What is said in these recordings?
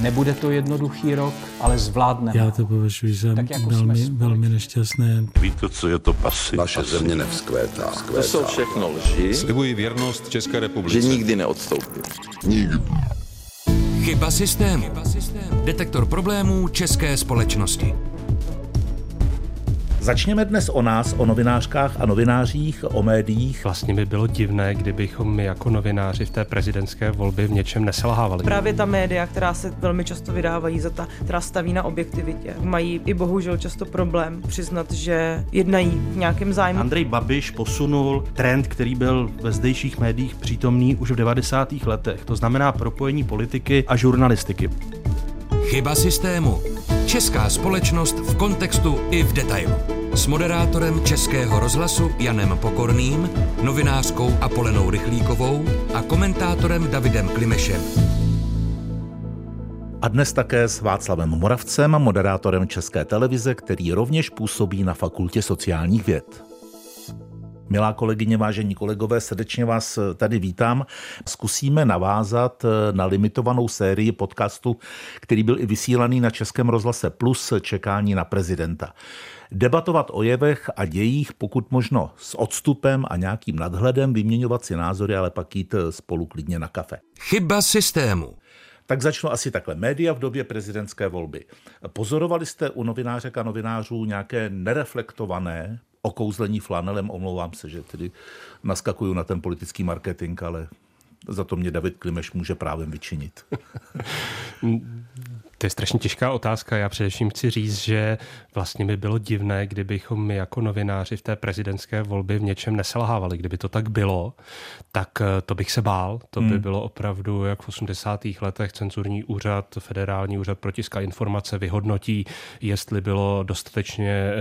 Nebude to jednoduchý rok, ale zvládneme. Já to považuji za Tak jako velmi, velmi nešťastné. Víte, co je to pasy? Naše země nevzkvétá. To jsou všechno lži, Slibuji věrnost České že republice. nikdy neodstoupím. Chyba systému. Detektor problémů české společnosti. Začněme dnes o nás, o novinářkách a novinářích, o médiích. Vlastně by bylo divné, kdybychom my jako novináři v té prezidentské volbě v něčem neselhávali. Právě ta média, která se velmi často vydávají za ta, která staví na objektivitě, mají i bohužel často problém přiznat, že jednají v nějakém zájmu. Andrej Babiš posunul trend, který byl ve zdejších médiích přítomný už v 90. letech. To znamená propojení politiky a žurnalistiky. Chyba systému. Česká společnost v kontextu i v detailu. S moderátorem Českého rozhlasu Janem Pokorným, novinářkou Apolenou Rychlíkovou a komentátorem Davidem Klimešem. A dnes také s Václavem Moravcem, moderátorem České televize, který rovněž působí na Fakultě sociálních věd. Milá kolegyně, vážení kolegové, srdečně vás tady vítám. Zkusíme navázat na limitovanou sérii podcastu, který byl i vysílaný na Českém rozhlase Plus čekání na prezidenta. Debatovat o jevech a dějích, pokud možno s odstupem a nějakým nadhledem, vyměňovat si názory, ale pak jít spolu klidně na kafe. Chyba systému. Tak začnu asi takhle. Média v době prezidentské volby. Pozorovali jste u novinářek a novinářů nějaké nereflektované okouzlení flanelem? Omlouvám se, že tedy naskakuju na ten politický marketing, ale za to mě David Klimeš může právem vyčinit. To je strašně těžká otázka. Já především chci říct, že vlastně by bylo divné, kdybychom my jako novináři v té prezidentské volbě v něčem neselhávali. Kdyby to tak bylo, tak eh, to bych se bál. To by Hmm. bylo opravdu, jak v 80. letech cenzurní úřad, federální úřad pro tisk a informace vyhodnotí, jestli bylo dostatečně eh,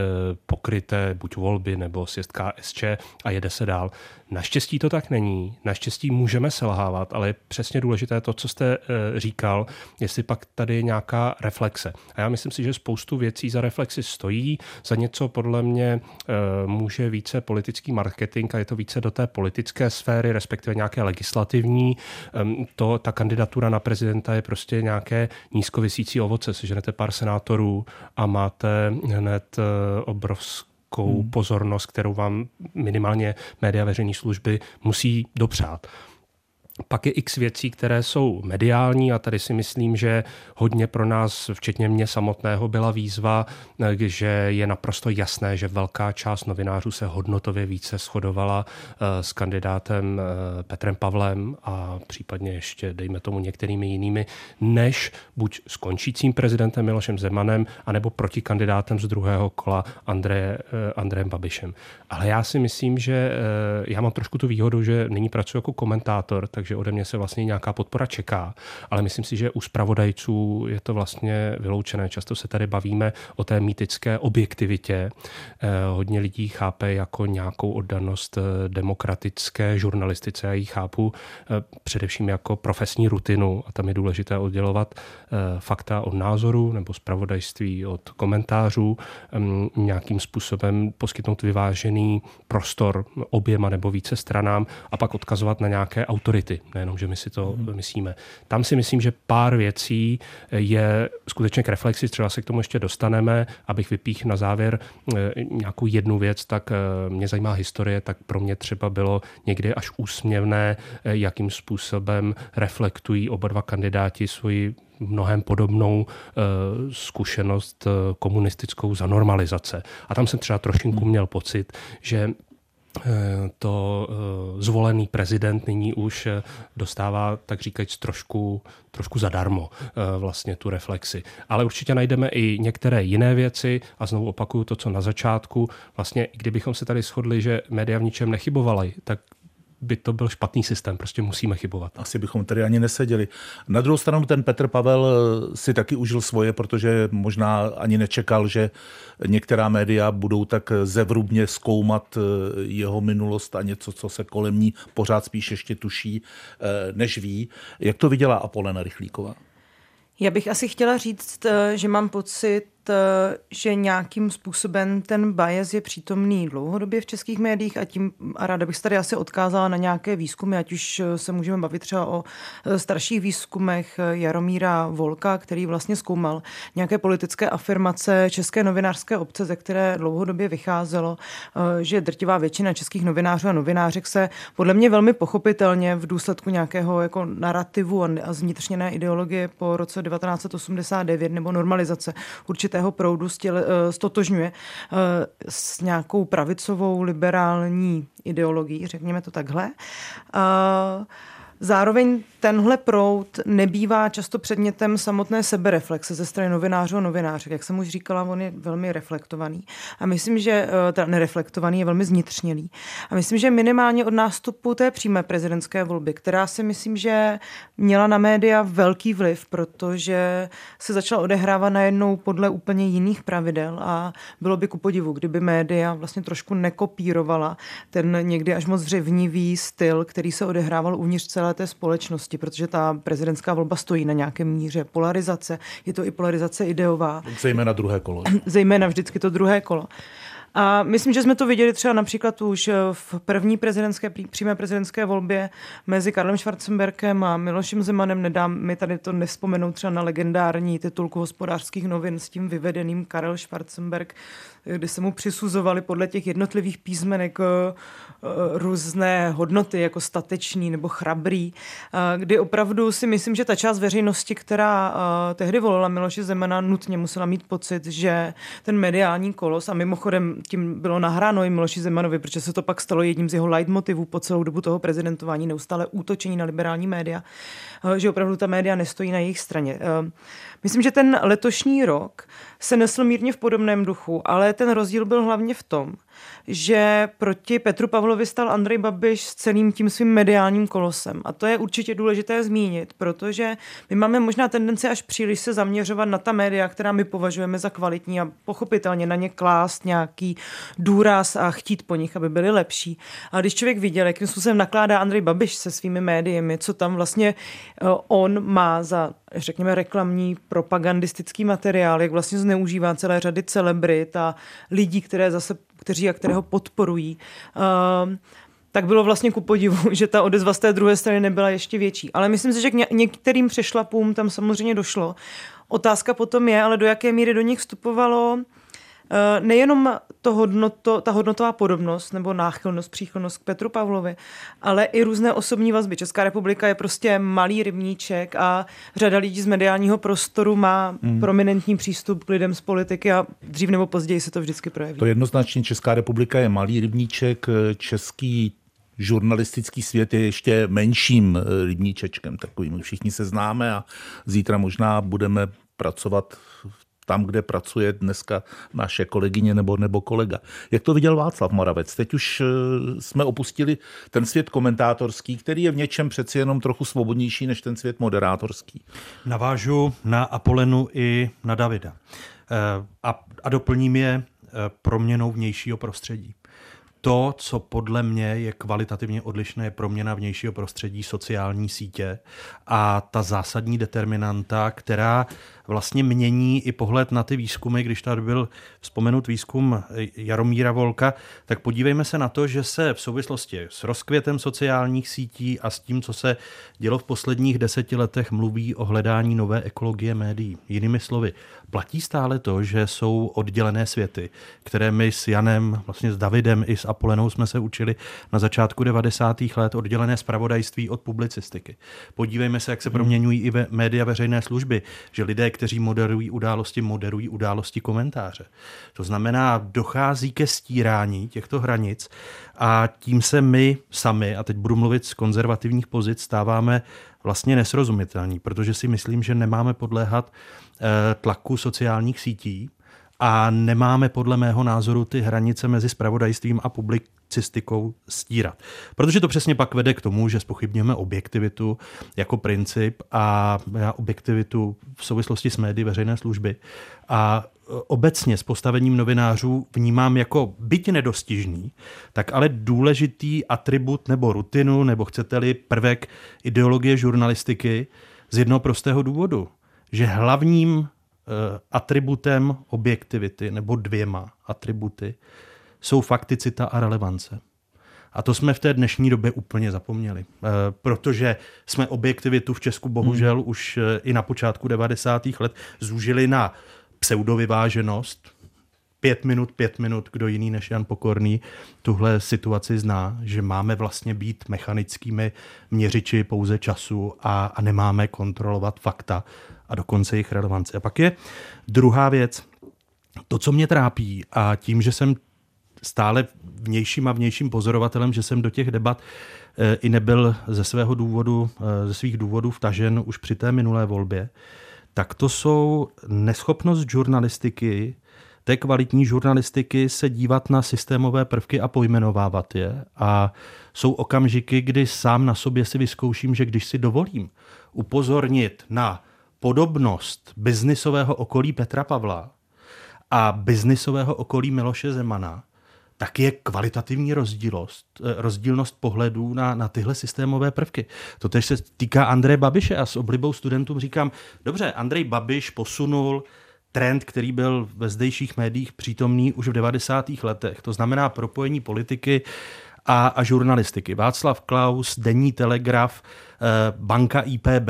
pokryté buď volby nebo sjezd KSČ a jede se dál. Naštěstí to tak není. Naštěstí můžeme selhávat, ale je přesně důležité to, co jste eh, říkal, jestli pak tady je nějaká reflexe. A já myslím si, že spoustu věcí za reflexy stojí, za něco podle mě eh, může více politický marketing a je to více do té politické sféry, respektive nějaké legislativní. Ehm, To, ta kandidatura na prezidenta je prostě nějaké nízkovisící ovoce. Seženete pár senátorů a máte hned eh, obrovské velkou hmm. pozornost, kterou vám minimálně média veřejné služby musí dopřát. Pak je x věcí, které jsou mediální a tady si myslím, že hodně pro nás, včetně mě samotného, byla výzva, že je naprosto jasné, že velká část novinářů se hodnotově více shodovala eh, s kandidátem eh, Petrem Pavlem a případně ještě, dejme tomu, některými jinými, než buď s končícím prezidentem Milošem Zemanem, anebo proti kandidátem z druhého kola eh, Andrejem Babišem. Ale já si myslím, že já mám trošku tu výhodu, že nyní pracuji jako komentátor, takže ode mě se vlastně nějaká podpora čeká, ale myslím si, že u spravodajců je to vlastně vyloučené. Často se tady bavíme o té mýtické objektivitě. Hodně lidí chápe jako nějakou oddanost demokratické žurnalistice. Já ji chápu především jako profesní rutinu a tam je důležité oddělovat fakta od názoru nebo spravodajství od komentářů, nějakým způsobem poskytnout vyvážený prostor oběma nebo více stranám a pak odkazovat na nějaké autority, nejenom, že my si to hmm. myslíme. Tam si myslím, že pár věcí je skutečně k reflexi, třeba se k tomu ještě dostaneme, abych vypích na závěr nějakou jednu věc, tak mě zajímá historie, tak pro mě třeba bylo někdy až úsměvné, jakým způsobem reflektují oba dva kandidáti svoji mnohem podobnou uh, zkušenost uh, komunistickou za normalizace. A tam jsem třeba trošinku měl pocit, že to zvolený prezident nyní už dostává, tak říkajíc, trošku, trošku zadarmo vlastně tu reflexi. Ale určitě najdeme i některé jiné věci a znovu opakuju to, co na začátku. Vlastně, kdybychom se tady shodli, že média v ničem nechybovaly, tak by to byl špatný systém, prostě musíme chybovat. Asi bychom tady ani neseděli. Na druhou stranu ten Petr Pavel si taky užil svoje, protože možná ani nečekal, že některá média budou tak zevrubně zkoumat jeho minulost a něco, co se kolem ní pořád spíš ještě tuší, než ví. Jak to viděla Apolena Rychlíková? Já bych asi chtěla říct, že mám pocit, eh, že nějakým způsobem ten bias je přítomný dlouhodobě v českých médiích a tím a ráda bych tady asi odkázala na nějaké výzkumy, ať už eh, se můžeme bavit třeba o eh, starších výzkumech Jaromíra Volka, který vlastně zkoumal nějaké politické afirmace české novinářské obce, ze které dlouhodobě vycházelo, že drtivá většina českých novinářů a novinářek se podle mě velmi pochopitelně v důsledku nějakého jako narrativu a zvnitřněné ideologie po roce 1989 nebo normalizace určitého proudu stěl, eh, stotožňuje eh, s nějakou pravicovou liberální ideologií, řekněme to takhle. Zároveň tenhle proud nebývá často předmětem samotné sebereflexe ze strany novinářů a novinářek. Jak jsem už říkala, on je velmi reflektovaný. A myslím, že eh, teda nereflektovaný je velmi znitřnělý. A myslím, že minimálně od nástupu té přímé prezidentské volby, která si myslím, že měla na média velký vliv, protože se začala odehrávat najednou podle úplně jiných pravidel a bylo by ku podivu, kdyby média vlastně trošku nekopírovala ten někdy až moc řevnivý styl, který se odehrával uvnitř celé té společnosti, protože ta prezidentská volba stojí na nějaké míře polarizace. Je to i polarizace ideová. Zejména druhé kolo. Zejména vždycky to druhé kolo. A myslím, že jsme to viděli třeba například už v první prezidentské, přímé prezidentské volbě mezi Karlem Schwarzenberkem a Milošem Zemanem. Nedám mi tady to nespomenout třeba na legendární titulku hospodářských novin s tím vyvedeným Karel Schwarzenberg kdy se mu přisuzovali podle těch jednotlivých písmenek eh, eh, různé hodnoty, jako statečný nebo chrabrý, eh, kdy opravdu si myslím, že ta část veřejnosti, která tehdy volila Miloše Zemana, nutně musela mít pocit, že ten mediální kolos, a mimochodem tím bylo nahráno i Miloši Zemanovi, protože se to pak stalo jedním z jeho leitmotivů po celou dobu toho prezidentování, neustále útočení na liberální média, že opravdu ta média nestojí na jejich straně. Myslím, že ten letošní rok se nesl mírně v podobném duchu, ale ten rozdíl byl hlavně v tom, že proti Petru Pavlovi stal Andrej Babiš s celým tím svým mediálním kolosem. A to je určitě důležité zmínit, protože my máme možná tendenci až příliš se zaměřovat na ta média, která my považujeme za kvalitní a pochopitelně na ně klást nějaký důraz a chtít po nich, aby byly lepší. A když člověk viděl, jakým způsobem nakládá Andrej Babiš se svými médiemi, co tam vlastně eh, on má za řekněme, reklamní propagandistický materiál, jak vlastně zneužívá celé řady celebrit a lidí, které zase, kteří a kterého podporují. Uh, tak bylo vlastně ku podivu, že ta odezva z té druhé strany nebyla ještě větší. Ale myslím si, že k některým přešlapům tam samozřejmě došlo. Otázka potom je, ale do jaké míry do nich vstupovalo nejenom to hodnoto, ta hodnotová podobnost nebo náchylnost, příchylnost k Petru Pavlovi, ale i různé osobní vazby. Česká republika je prostě malý rybníček a řada lidí z mediálního prostoru má hmm. prominentní přístup k lidem z politiky a dřív nebo později se to vždycky projeví. To jednoznačně Česká republika je malý rybníček, český žurnalistický svět je ještě menším eh, rybníčečkem takovým. Všichni se známe a zítra možná budeme pracovat tam, kde pracuje dneska naše kolegyně nebo, nebo kolega. Jak to viděl Václav Moravec? Teď už eh, jsme opustili ten svět komentátorský, který je v něčem přeci jenom trochu svobodnější než ten svět moderátorský. Navážu na Apolenu i na Davida. Eh, a, a doplním je eh, proměnou vnějšího prostředí to, co podle mě je kvalitativně odlišné, je proměna vnějšího prostředí sociální sítě a ta zásadní determinanta, která vlastně mění i pohled na ty výzkumy. Když tady byl vzpomenut výzkum Jaromíra Volka, tak podívejme se na to, že se v souvislosti s rozkvětem sociálních sítí a s tím, co se dělo v posledních deseti letech, mluví o hledání nové ekologie médií. Jinými slovy, platí stále to, že jsou oddělené světy, které my s Janem, vlastně s Davidem i s Apolenou jsme se učili na začátku 90. let, oddělené zpravodajství od publicistiky. Podívejme se, jak se proměňují i ve média veřejné služby, že lidé, kteří moderují události, moderují události komentáře. To znamená, dochází ke stírání těchto hranic a tím se my sami, a teď budu mluvit z konzervativních pozic, stáváme vlastně nesrozumitelní, protože si myslím, že nemáme podléhat eh, tlaku sociálních sítí, a nemáme podle mého názoru ty hranice mezi spravodajstvím a publicistikou stírat. Protože to přesně pak vede k tomu, že spochybňujeme objektivitu jako princip a objektivitu v souvislosti s médií veřejné služby a obecně s postavením novinářů vnímám jako byť nedostižný, tak ale důležitý atribut nebo rutinu, nebo chcete-li prvek ideologie žurnalistiky z jednoho prostého důvodu, že hlavním atributem objektivity, nebo dvěma atributy, jsou fakticita a relevance. A to jsme v té dnešní době úplně zapomněli, eh, protože jsme objektivitu v Česku bohužel hmm. už eh, i na počátku 90. let zúžili na pseudovyváženost. Pět minut, pět minut, kdo jiný než Jan Pokorný tuhle situaci zná, že máme vlastně být mechanickými měřiči pouze času a, a nemáme kontrolovat fakta a dokonce jejich relevanci. A pak je druhá věc, to, co mě trápí a tím, že jsem stále vnějším a vnějším pozorovatelem, že jsem do těch debat eh, i nebyl ze svého důvodu, eh, ze svých důvodů vtažen už při té minulé volbě, tak to jsou neschopnost žurnalistiky, té kvalitní žurnalistiky se dívat na systémové prvky a pojmenovávat je. A jsou okamžiky, kdy sám na sobě si vyzkouším, že když si dovolím upozornit na podobnost biznisového okolí Petra Pavla a biznisového okolí Miloše Zemana, tak je kvalitativní rozdílnost, eh, rozdílnost pohledů na, na tyhle systémové prvky. To tež se týká Andreje Babiše a s oblibou studentům říkám, dobře, Andrej Babiš posunul trend, který byl ve zdejších médiích přítomný už v 90. letech. To znamená propojení politiky a, a žurnalistiky. Václav Klaus, Denní telegraf, eh, banka IPB,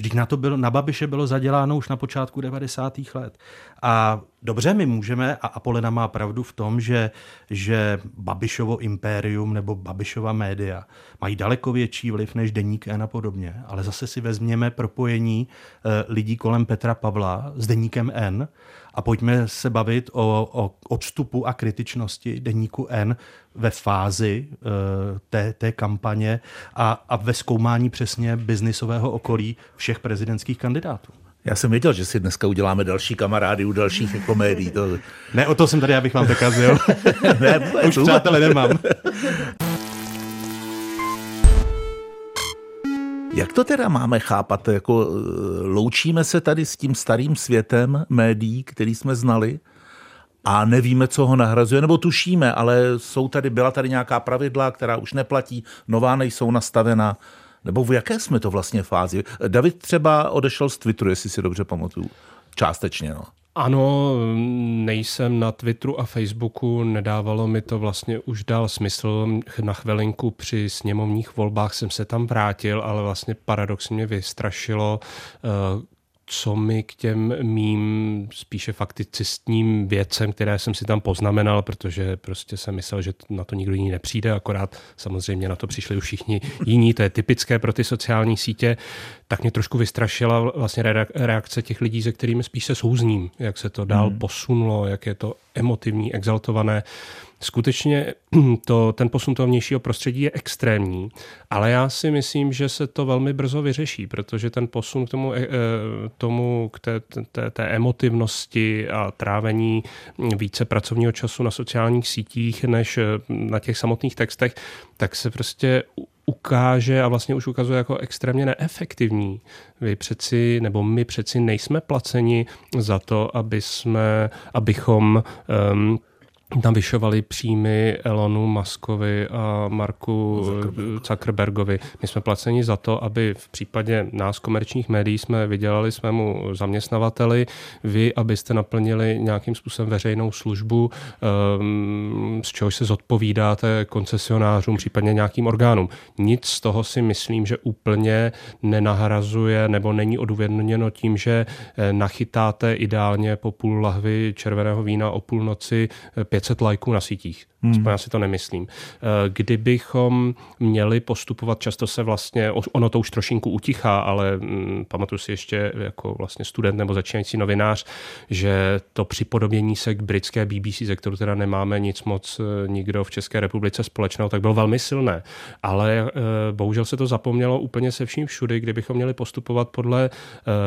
Vždyť na to bylo, na Babiše bylo zaděláno už na počátku 90. let. A dobře, my můžeme, a Apolena má pravdu v tom, že, že Babišovo impérium nebo Babišova média mají daleko větší vliv než Deník N a podobně, ale zase si vezměme propojení e, lidí kolem Petra Pavla s Deníkem N a pojďme se bavit o, o odstupu a kritičnosti Deníku N ve fázi e, té, té kampaně a, a ve zkoumání přesně biznisového okolí všech prezidentských kandidátů. Já jsem věděl, že si dneska uděláme další kamarády u dalších jako médií. To... Ne, o to jsem tady, abych vám to kazil. ne, vůbec, Už přátelé nemám. Jak to teda máme chápat? Jako, eh, loučíme se tady s tím starým světem médií, který jsme znali a nevíme, co ho nahrazuje, nebo tušíme, ale jsou tady, byla tady nějaká pravidla, která už neplatí, nová nejsou nastavena. Nebo v jaké jsme to vlastně fázi? David třeba odešel z Twitteru, jestli si dobře pamatuju. Částečně, no. Ano, nejsem na Twitteru a Facebooku, nedávalo mi to vlastně už dál smysl. Na chvilinku při sněmovních volbách jsem se tam vrátil, ale vlastně paradoxně mě vystrašilo, eh, co mi k těm mým spíše fakticistním věcem, které jsem si tam poznamenal, protože prostě jsem myslel, že na to nikdo jiný nepřijde, akorát samozřejmě na to přišli už všichni jiní, to je typické pro ty sociální sítě, tak mě trošku vystrašila vlastně reakce těch lidí, se kterými spíš se souzním, jak se to dál hmm. posunulo, jak je to emotivní, exaltované skutečně to, ten posun toho vnějšího prostředí je extrémní, ale já si myslím, že se to velmi brzo vyřeší, protože ten posun k tomu, eh, tomu k té, té, té emotivnosti a trávení více pracovního času na sociálních sítích než eh, na těch samotných textech, tak se prostě ukáže a vlastně už ukazuje jako extrémně neefektivní. Vy přeci, nebo my přeci nejsme placeni za to, aby jsme, abychom um, navyšovali příjmy Elonu Muskovi a Marku Zuckerbergovi. My jsme placeni za to, aby v případě nás komerčních médií jsme vydělali svému zaměstnavateli, vy, abyste naplnili nějakým způsobem veřejnou službu, ehm, z čehož se zodpovídáte koncesionářům, případně nějakým orgánům. Nic z toho si myslím, že úplně nenahrazuje nebo není odůvodněno tím, že eh, nachytáte ideálně po půl lahvy červeného vína o půlnoci 500 lajků na sítích. Hmm. Já si to nemyslím. Eh, kdybychom měli postupovat, často se vlastně, ono to už trošinku utichá, ale hm, pamatuju si ještě jako vlastně student nebo začínající novinář, že to připodobnění se k britské BBC, ze kterou teda nemáme nic moc eh, nikdo v České republice společného, tak bylo velmi silné. Ale eh, bohužel se to zapomnělo úplně se vším všudy, kdybychom měli postupovat podle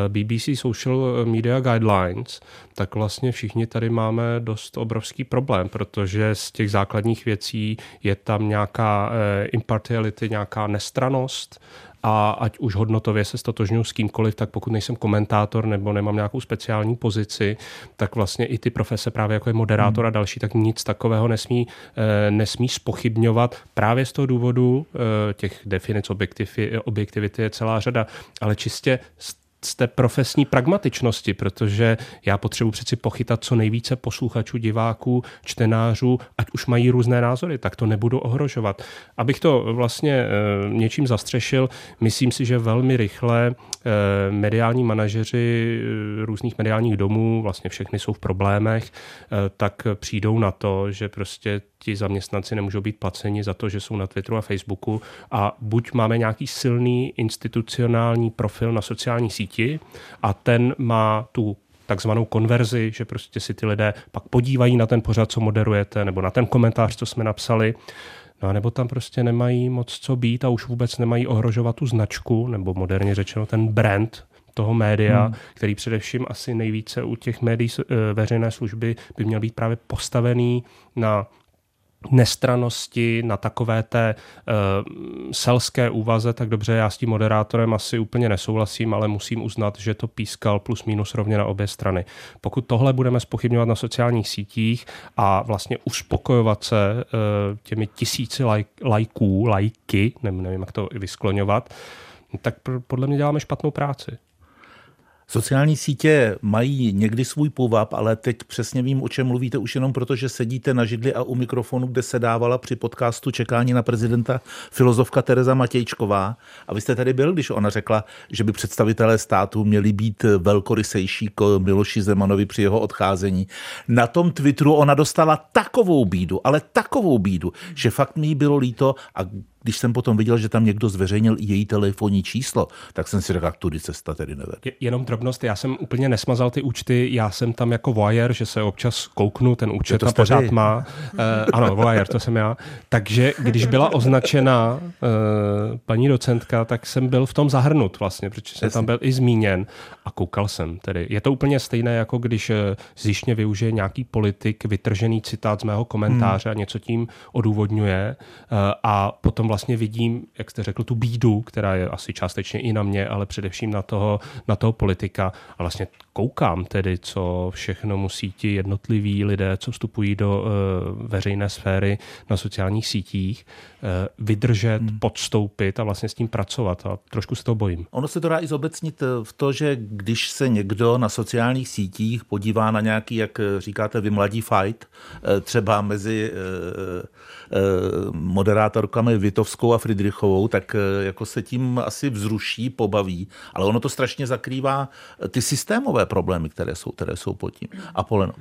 BBC Social Media Guidelines, tak vlastně všichni tady máme dost obrovský problém, protože z těch základních věcí je tam nějaká eh, impartiality, nějaká nestranost a ať už hodnotově se stotožňuji s kýmkoliv, tak pokud nejsem komentátor nebo nemám nějakou speciální pozici, tak vlastně i ty profese právě jako je moderátor a hmm. další, tak nic takového nesmí, eh, nesmí spochybňovat. Právě z toho důvodu eh, těch definic objektivity je celá řada, ale čistě z z té profesní pragmatičnosti, protože já potřebuji přeci pochytat co nejvíce posluchačů, diváků, čtenářů, ať už mají různé názory, tak to nebudu ohrožovat. Abych to vlastně e, něčím zastřešil, myslím si, že velmi rychle e, mediální manažeři e, různých mediálních domů, vlastně všechny jsou v problémech, e, tak přijdou na to, že prostě ti zaměstnanci nemůžou být placeni za to, že jsou na Twitteru a Facebooku a buď máme nějaký silný institucionální profil na sociální síti a ten má tu takzvanou konverzi, že prostě si ty lidé pak podívají na ten pořad, co moderujete, nebo na ten komentář, co jsme napsali, No a nebo tam prostě nemají moc co být a už vůbec nemají ohrožovat tu značku, nebo moderně řečeno ten brand toho média, hmm. který především asi nejvíce u těch médií eh, veřejné služby by měl být právě postavený na nestranosti, na takové té uh, selské úvaze, tak dobře, já s tím moderátorem asi úplně nesouhlasím, ale musím uznat, že to pískal plus minus rovně na obě strany. Pokud tohle budeme spochybňovat na sociálních sítích a vlastně uspokojovat se uh, těmi tisíci laj, lajků, lajky, nevím, nevím, jak to vyskloňovat, tak podle mě děláme špatnou práci. Sociální sítě mají někdy svůj půvab, ale teď přesně vím, o čem mluvíte už jenom proto, že sedíte na židli a u mikrofonu, kde se dávala při podcastu Čekání na prezidenta filozofka Tereza Matějčková. A vy jste tady byl, když ona řekla, že by představitelé státu měli být velkorysejší k Miloši Zemanovi při jeho odcházení. Na tom Twitteru ona dostala takovou bídu, ale takovou bídu, že fakt mi bylo líto a když jsem potom viděl, že tam někdo zveřejnil její telefonní číslo, tak jsem si řekl, jak tudy cesta tedy nevede. Jenom drobnost, já jsem úplně nesmazal ty účty, já jsem tam jako voyeur, že se občas kouknu, ten účet to pořád má. Uh, ano, voyeur, to jsem já. Takže když byla označena uh, paní docentka, tak jsem byl v tom zahrnut vlastně, protože jsem tam byl i zmíněn a koukal jsem tedy. Je to úplně stejné, jako když uh, zjištně využije nějaký politik vytržený citát z mého komentáře hmm. a něco tím odůvodňuje uh, a potom vlastně vidím, jak jste řekl, tu bídu, která je asi částečně i na mě, ale především na toho, na toho politika. A vlastně koukám tedy, co všechno musí ti jednotliví lidé, co vstupují do uh, veřejné sféry na sociálních sítích, vydržet, hmm. podstoupit a vlastně s tím pracovat. A trošku se to bojím. Ono se to dá i zobecnit eh, v to, že když se někdo na sociálních sítích podívá na nějaký, jak říkáte vy, mladí fight, třeba mezi moderátorkami Vitovskou a Friedrichovou, tak jako se tím asi vzruší, pobaví, ale ono to strašně zakrývá ty systémové systémové problémy, které jsou, které jsou pod tím. A Poleno.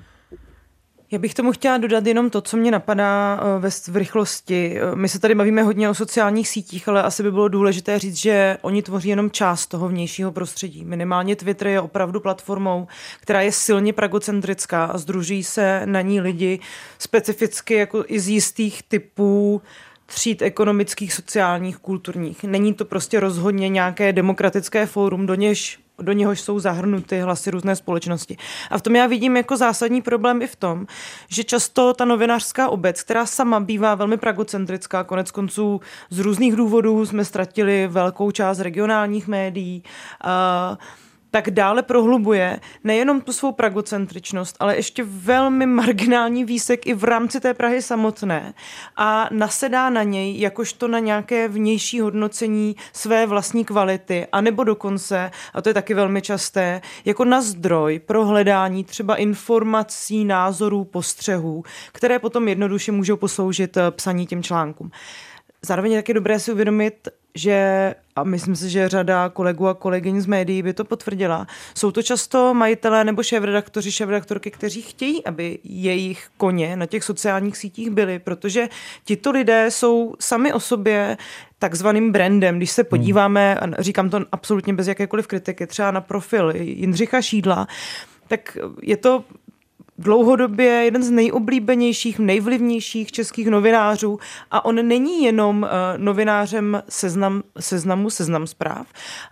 Já bych tomu chtěla dodat jenom to, co mě napadá eh, ve, v rychlosti. Eh, my se tady bavíme hodně o sociálních sítích, ale asi by bylo důležité říct, že oni tvoří jenom část toho vnějšího prostředí. Minimálně Twitter je opravdu platformou, která je silně pragocentrická a združí se na ní lidi specificky jako i z jistých typů tříd ekonomických, sociálních, kulturních. Není to prostě rozhodně nějaké demokratické fórum, do něž do něhož jsou zahrnuty hlasy různé společnosti. A v tom já vidím jako zásadní problém i v tom, že často ta novinářská obec, která sama bývá velmi pragocentrická, konec konců z různých důvodů jsme ztratili velkou část regionálních médií, uh, tak dále prohlubuje nejenom tu svou pragocentričnost, ale ještě velmi marginální výsek i v rámci té Prahy samotné a nasedá na něj jakožto na nějaké vnější hodnocení své vlastní kvality, anebo dokonce, a to je taky velmi časté, jako na zdroj pro hledání třeba informací, názorů, postřehů, které potom jednoduše můžou posloužit eh, psaní těm článkům. Zároveň je taky dobré si uvědomit, že, a myslím si, že řada kolegů a kolegyň z médií by to potvrdila, jsou to často majitelé nebo šéfredaktoři, šéfredaktorky, kteří chtějí, aby jejich koně na těch sociálních sítích byli, protože tito lidé jsou sami o sobě takzvaným brandem. Když se podíváme, a říkám to absolutně bez jakékoliv kritiky, třeba na profil Jindřicha Šídla, tak je to dlouhodobě jeden z nejoblíbenějších, nejvlivnějších českých novinářů a on není jenom uh, novinářem seznam, seznamu, seznam zpráv,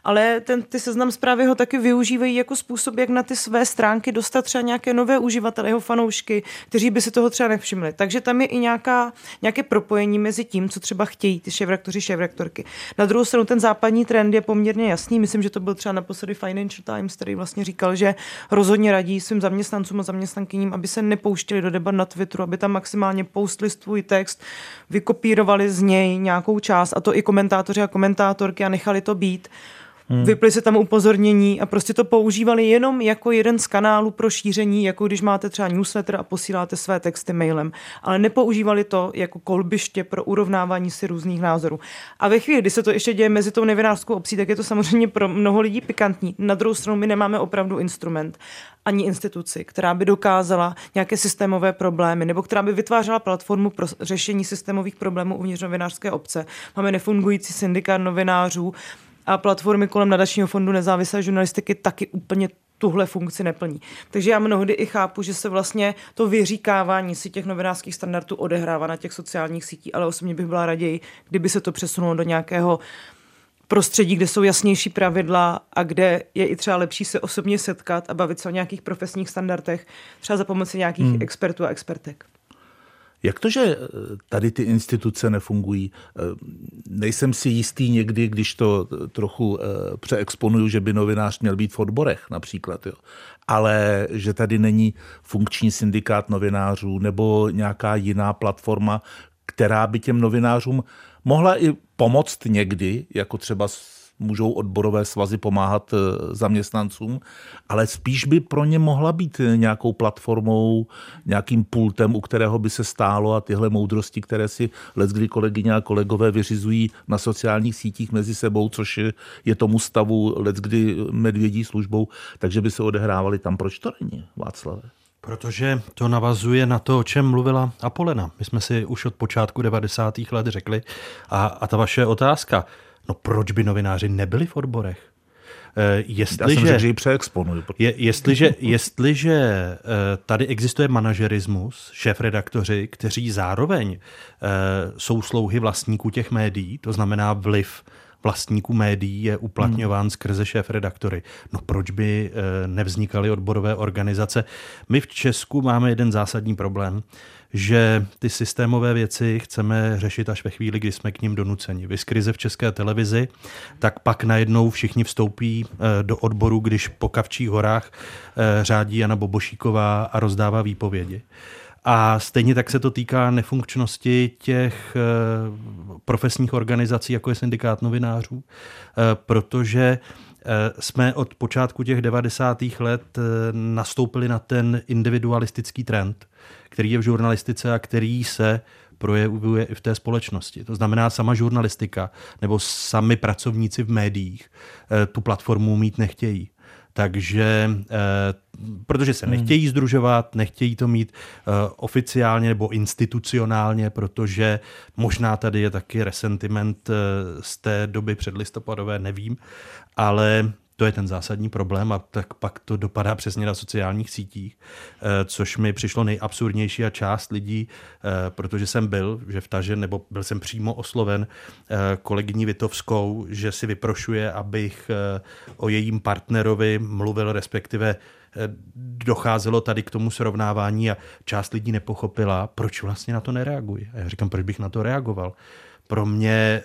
ale ten, ty seznam zprávy ho taky využívají jako způsob, jak na ty své stránky dostat třeba nějaké nové uživatele, jeho fanoušky, kteří by si toho třeba nevšimli. Takže tam je i nějaká, nějaké propojení mezi tím, co třeba chtějí ty šéfraktoři, šéfraktorky. Na druhou stranu ten západní trend je poměrně jasný. Myslím, že to byl třeba naposledy Financial Times, který vlastně říkal, že rozhodně radí svým zaměstnancům a zaměstnankyním uměním, aby se nepouštěli do debat na Twitteru, aby tam maximálně postli svůj text, vykopírovali z něj nějakou část, a to i komentátoři a komentátorky a nechali to být. Hmm. Vyply se tam upozornění a prostě to používali jenom jako jeden z kanálů pro šíření, jako když máte třeba newsletter a posíláte své texty mailem, ale nepoužívali to jako kolbiště pro urovnávání si různých názorů. A ve chvíli, kdy se to ještě děje mezi tou nevinářskou obcí, tak je to samozřejmě pro mnoho lidí pikantní. Na druhou stranu my nemáme opravdu instrument ani instituci, která by dokázala nějaké systémové problémy nebo která by vytvářela platformu pro řešení systémových problémů uvnitř novinářské obce. Máme nefungující syndikát novinářů, a platformy kolem nadačního fondu nezávislé žurnalistiky taky úplně tuhle funkci neplní. Takže já mnohdy i chápu, že se vlastně to vyříkávání si těch novinářských standardů odehrává na těch sociálních sítích, ale osobně bych byla raději, kdyby se to přesunulo do nějakého prostředí, kde jsou jasnější pravidla a kde je i třeba lepší se osobně setkat a bavit se o nějakých profesních standardech, třeba za pomoci nějakých hmm. expertů a expertek. Jak to, že eh, tady ty instituce nefungují? Eh, nejsem si jistý někdy, když to eh, trochu přeexponuju, že by novinář měl být v odborech například. Jo. Ale že tady není funkční syndikát novinářů nebo nějaká jiná platforma, která by těm novinářům mohla i pomoct někdy, jako třeba můžou odborové svazy pomáhat eh, zaměstnancům, ale spíš by pro ně mohla být nějakou platformou, nějakým pultem, u kterého by se stálo a tyhle moudrosti, které si leckdy kolegyně a kolegové vyřizují na sociálních sítích mezi sebou, což je, je tomu stavu leckdy medvědí službou, takže by se odehrávaly tam. Proč to není, Václave? Protože to navazuje na to, o čem mluvila Apolena. My jsme si už od počátku 90. let řekli a, a ta vaše otázka, No proč by novináři nebyli v odborech? Eh, jestliže, Já jsem řekl, že ji. Je, jestliže, jestliže eh, tady existuje manažerismus, šéf-redaktoři, kteří zároveň eh, jsou slouhy vlastníků těch médií, to znamená vliv vlastníků médií je uplatňován hmm. skrze šéf-redaktory. No proč by nevznikaly odborové organizace? My v Česku máme jeden zásadní problém že ty systémové věci chceme řešit až ve chvíli, kdy jsme k ním donuceni. Vy z krize v české televizi, tak pak najednou všichni vstoupí eh, do odboru, když po Kavčích horách eh, řádí Jana Bobošíková a rozdává výpovědi. A stejně tak se to týká nefunkčnosti těch eh, profesních organizací, jako je syndikát novinářů, protože jsme od počátku těch 90. let nastoupili na ten individualistický trend, který je v žurnalistice a který se projevuje i v té společnosti. To znamená, sama žurnalistika nebo sami pracovníci v médiích eh, tu platformu mít nechtějí. Takže, eh, protože se hmm. nechtějí združovat, nechtějí to mít eh, oficiálně nebo institucionálně, protože možná tady je taky resentiment z té doby předlistopadové, nevím, ale to je ten zásadní problém a tak pak to dopadá přesně na sociálních sítích, eh, což mi přišlo nejabsurdnější a část lidí, eh, protože jsem byl, že vtažen, nebo byl jsem přímo osloven eh, kolegyní Vitovskou, že si vyprošuje, abych o jejím partnerovi mluvil, respektive docházelo tady k tomu srovnávání a část lidí nepochopila, proč vlastně na to nereaguje. A já říkám, proč bych na to reagoval. Pro mě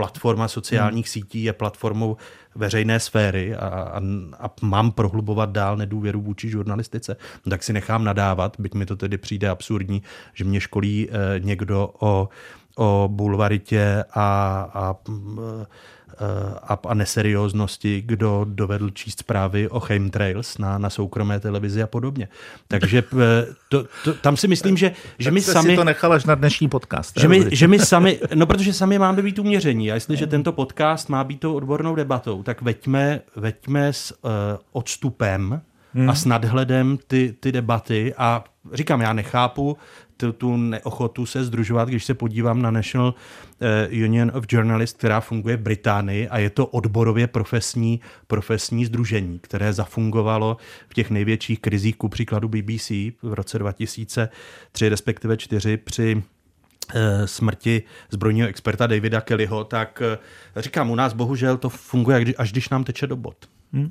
platforma sociálních hmm. sítí je platformou veřejné sféry a, a, a mám prohlubovat dál nedůvěru vůči žurnalistice, tak si nechám nadávat, byť mi to tedy přijde absurdní, že mě školí eh, někdo o, o bulvaritě a, a a, a neserióznosti, kdo dovedl číst zprávy o chemtrails na, na soukromé televizi a podobně. Takže eh, to, to, tam si myslím, že, že my sami... si to nechal až na dnešní podcast. Že my, že my sami, no protože sami máme být uměření a jestliže tento podcast má být tou odbornou debatou, tak veďme, veďme s uh, odstupem hmm. a s nadhledem ty, ty debaty a říkám, já nechápu tu, tu neochotu se združovat, když se podívám na National eh, Union of Journalists, která funguje v Británii a je to odborově profesní, profesní združení, které zafungovalo v těch největších krizích, ku příkladu BBC v roce 2003, respektive 4 při eh, smrti zbrojního experta Davida Kellyho, tak eh, říkám, u nás bohužel to funguje až když nám teče do bod. Hmm.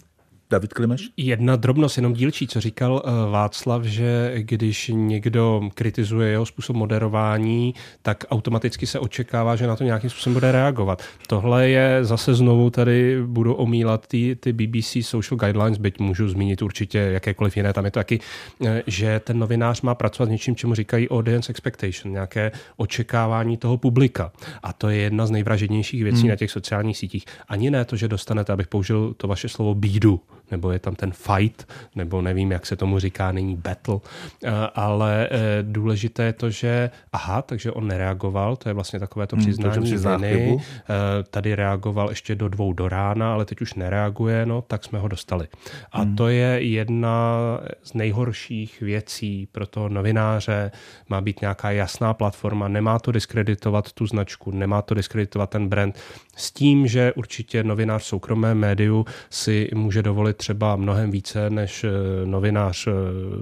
David Klimeš? Jedna drobnost, jenom dílčí, co říkal eh, Václav, že když někdo kritizuje jeho způsob moderování, tak automaticky se očekává, že na to nějakým způsobem bude reagovat. Tohle je zase znovu tady, budu omílat ty, ty BBC Social Guidelines, byť můžu zmínit určitě jakékoliv jiné, tam je to taky, eh, že ten novinář má pracovat s něčím, čemu říkají audience expectation, nějaké očekávání toho publika. A to je jedna z nejvražednějších věcí hmm. na těch sociálních sítích. Ani ne to, že dostanete, abych použil to vaše slovo bídu, nebo je tam ten fight, nebo nevím, jak se tomu říká, není battle, eh, ale eh, důležité je to, že aha, takže on nereagoval, to je vlastně takové to přiznání hmm, to, viny, eh, tady reagoval ještě do dvou do rána, ale teď už nereaguje, no tak jsme ho dostali. A hmm. to je jedna z nejhorších věcí pro toho novináře, má být nějaká jasná platforma, nemá to diskreditovat tu značku, nemá to diskreditovat ten brand, s tím, že určitě novinář v soukromém médiu si může dovolit třeba mnohem více než eh, novinář eh,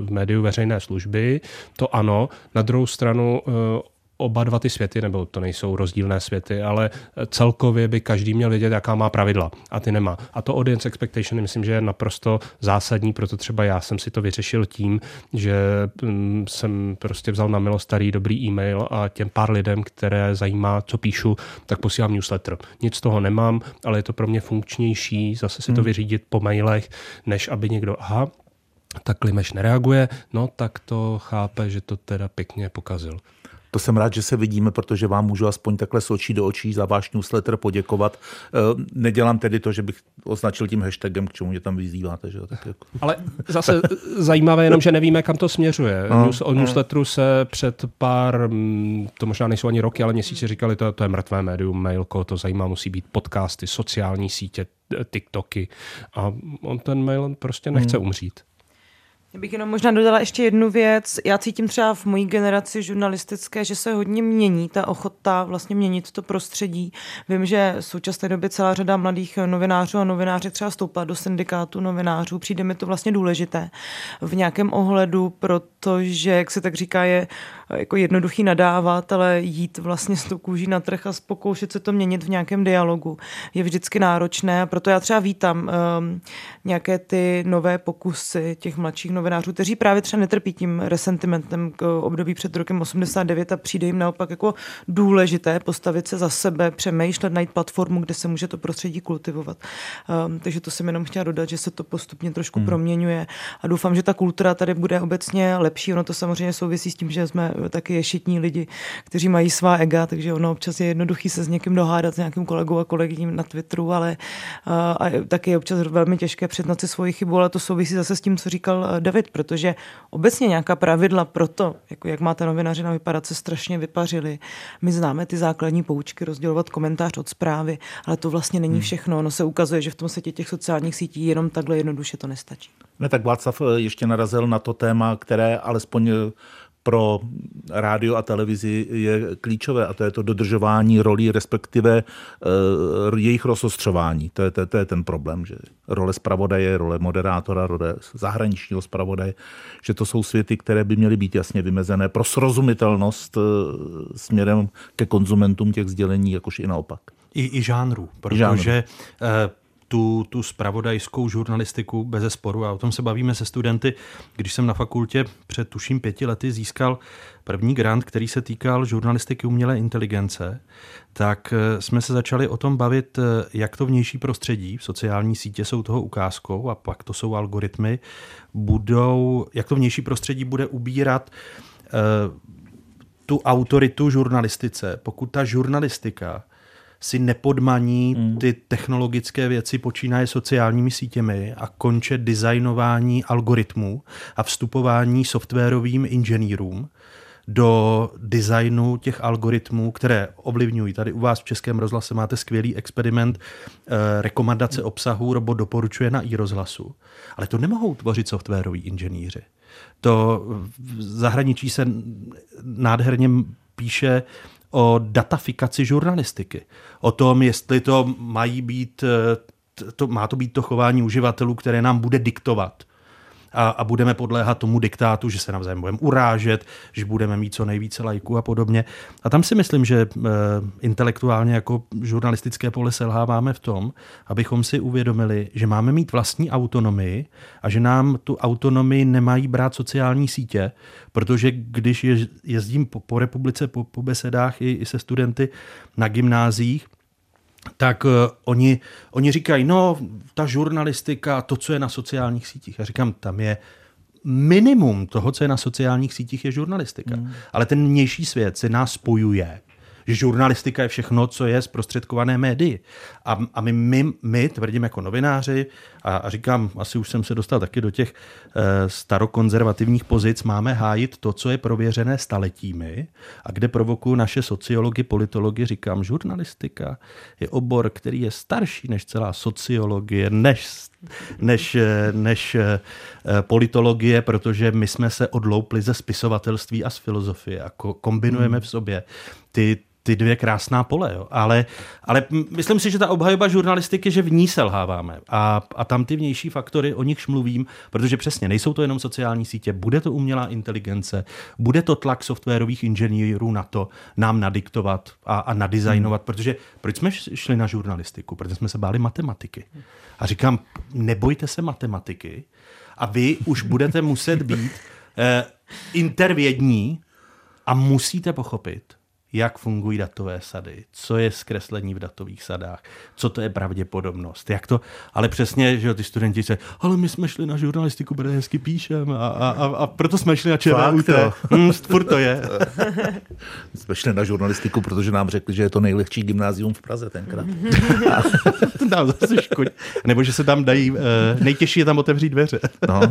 v médiu veřejné služby. To ano. Na druhou stranu eh, oba dva ty světy, nebo to nejsou rozdílné světy, ale celkově by každý měl vědět, jaká má pravidla a ty nemá. A to audience expectation myslím, že je naprosto zásadní, proto třeba já jsem si to vyřešil tím, že mm, jsem prostě vzal na milo starý dobrý e-mail a těm pár lidem, které zajímá, co píšu, tak posílám newsletter. Nic z toho nemám, ale je to pro mě funkčnější zase si to hmm. vyřídit po mailech, než aby někdo, aha, tak Klimeš nereaguje, no tak to chápe, že to teda pěkně pokazil. To jsem rád, že se vidíme, protože vám můžu aspoň takhle s očí do očí za váš newsletter poděkovat. Eh, nedělám tedy to, že bych označil tím hashtagem, k čemu mě tam vyzýváte. Že? Tak jako. Ale zase zajímavé jenom, že nevíme, kam to směřuje. No, News, o newsletteru se před pár, mm, to možná nejsou ani roky, ale měsíce říkali, to, to je mrtvé médium, mailko, to zajímá, musí být podcasty, sociální sítě, TikToky. A on ten mail prostě nechce hmm. umřít. Já bych jenom možná dodala ještě jednu věc. Já cítím třeba v mojí generaci žurnalistické, že se hodně mění ta ochota vlastně měnit to prostředí. Vím, že v současné době celá řada mladých novinářů a novináři třeba stoupá do syndikátu novinářů. Přijde mi to vlastně důležité v nějakém ohledu, protože, jak se tak říká, je jako jednoduchý nadávat, ale jít vlastně s tou kůží na trh a pokoušet se to měnit v nějakém dialogu je vždycky náročné proto já třeba vítám um, nějaké ty nové pokusy těch mladších novinářů, kteří právě třeba netrpí tím resentimentem k období před rokem 89 a přijde jim naopak jako důležité postavit se za sebe, přemýšlet, najít platformu, kde se může to prostředí kultivovat. Um, takže to jsem jenom chtěla dodat, že se to postupně trošku hmm. proměňuje a doufám, že ta kultura tady bude obecně lepší. Ono to samozřejmě souvisí s tím, že jsme taky ješitní lidi, kteří mají svá ega, takže ono občas je jednoduchý se s někým dohádat, s nějakým kolegou a kolegyním na Twitteru, ale a, a taky je občas velmi těžké přiznat si svoji chybu, ale to souvisí zase s tím, co říkal David, protože obecně nějaká pravidla pro to, jako jak má ta novinařina vypadat, se strašně vypařily. My známe ty základní poučky, rozdělovat komentář od zprávy, ale to vlastně není hmm. všechno. Ono se ukazuje, že v tom světě těch sociálních sítí jenom takhle jednoduše to nestačí. Ne, tak Václav ještě narazil na to téma, které alespoň pro rádio a televizi je klíčové a to je to dodržování rolí, respektive uh, jejich rozostřování. To je, to, to je ten problém, že role zpravodaje, role moderátora, role zahraničního zpravodaje, že to jsou světy, které by měly být jasně vymezené pro srozumitelnost uh, směrem ke konzumentům těch sdělení, jakož i naopak. I, i žánru, protože žánru. Uh, tu, tu spravodajskou žurnalistiku bez sporu a o tom se bavíme se studenty. Když jsem na fakultě před tuším pěti lety získal první grant, který se týkal žurnalistiky umělé inteligence, tak eh, jsme se začali o tom bavit, eh, jak to vnější prostředí, sociální sítě jsou toho ukázkou a pak to jsou algoritmy, budou, jak to vnější prostředí bude ubírat uh, tu autoritu žurnalistice, pokud ta žurnalistika si nepodmaní mm. ty technologické věci, počínaje sociálními sítěmi a konče designování algoritmů a vstupování softwarovým inženýrům do designu těch algoritmů, které ovlivňují. Tady u vás v Českém rozhlase máte skvělý experiment eh, rekomendace obsahu, robot doporučuje na i rozhlasu. Ale to nemohou tvořit softwaroví inženýři. To v zahraničí se nádherně píše o datafikaci žurnalistiky. O tom, jestli to mají být, to, má to být to chování uživatelů, které nám bude diktovat. A, a budeme podléhat tomu diktátu, že se navzájem budeme urážet, že budeme mít co nejvíce lajků a podobně. A tam si myslím, že e, intelektuálně jako žurnalistické pole selháváme v tom, abychom si uvědomili, že máme mít vlastní autonomii a že nám tu autonomii nemají brát sociální sítě, protože když jezdím po, po republice, po, po besedách i, i se studenty na gymnázích, tak uh, oni, oni říkají, no, ta žurnalistika, to, co je na sociálních sítích. Já říkám, tam je minimum toho, co je na sociálních sítích, je žurnalistika. Hmm. Ale ten vnější svět se nás spojuje že žurnalistika je všechno, co je zprostředkované médii. A, a my, my, my tvrdím jako novináři, a, a říkám, asi už jsem se dostal taky do těch e, starokonzervativních pozic, máme hájit to, co je prověřené staletími a kde provokuju naše sociology, politology, říkám, žurnalistika je obor, který je starší než celá sociologie, než než, eh, než eh, politologie, protože my jsme se odloupli ze spisovatelství a z filozofie a kombinujeme v sobě ty, ty dvě krásná pole. Jo. Ale, ale myslím si, že ta obhajoba žurnalistiky, že v ní selháváme. A, a tam ty vnější faktory, o nichž mluvím, protože přesně nejsou to jenom sociální sítě, bude to umělá inteligence, bude to tlak softwarových inženýrů na to nám nadiktovat a, a nadizajnovat, hmm. protože proč jsme šli na žurnalistiku? Protože jsme se báli matematiky. A říkám, nebojte se matematiky a vy už budete muset být eh, intervědní a musíte pochopit, jak fungují datové sady, co je zkreslení v datových sadách, co to je pravděpodobnost, jak to, ale přesně, že ty studenti se, ale my jsme šli na žurnalistiku, protože hezky píšem a, a, a, a proto jsme šli na ČVUT. Hmm, furt to je. jsme šli na žurnalistiku, protože nám řekli, že je to nejlehčí gymnázium v Praze tenkrát. nám zase škoď. Nebo že se tam dají, uh, nejtěžší je tam otevřít dveře. no,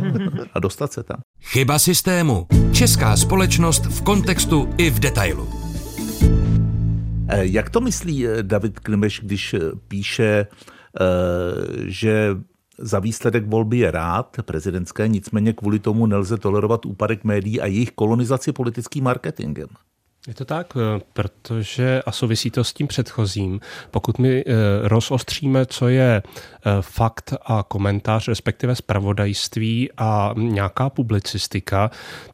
a dostat se tam. Chyba systému. Česká společnost v kontextu i v detailu. Eh, jak to myslí eh, David Klimeš, když eh, píše, že za výsledek volby je rád prezidentské, nicméně kvůli tomu nelze tolerovat úpadek médií a jejich kolonizaci politickým marketingem? Je to tak, protože a souvisí to s tím předchozím. Pokud my rozostříme, co je fakt a komentář, respektive zpravodajství a nějaká publicistika,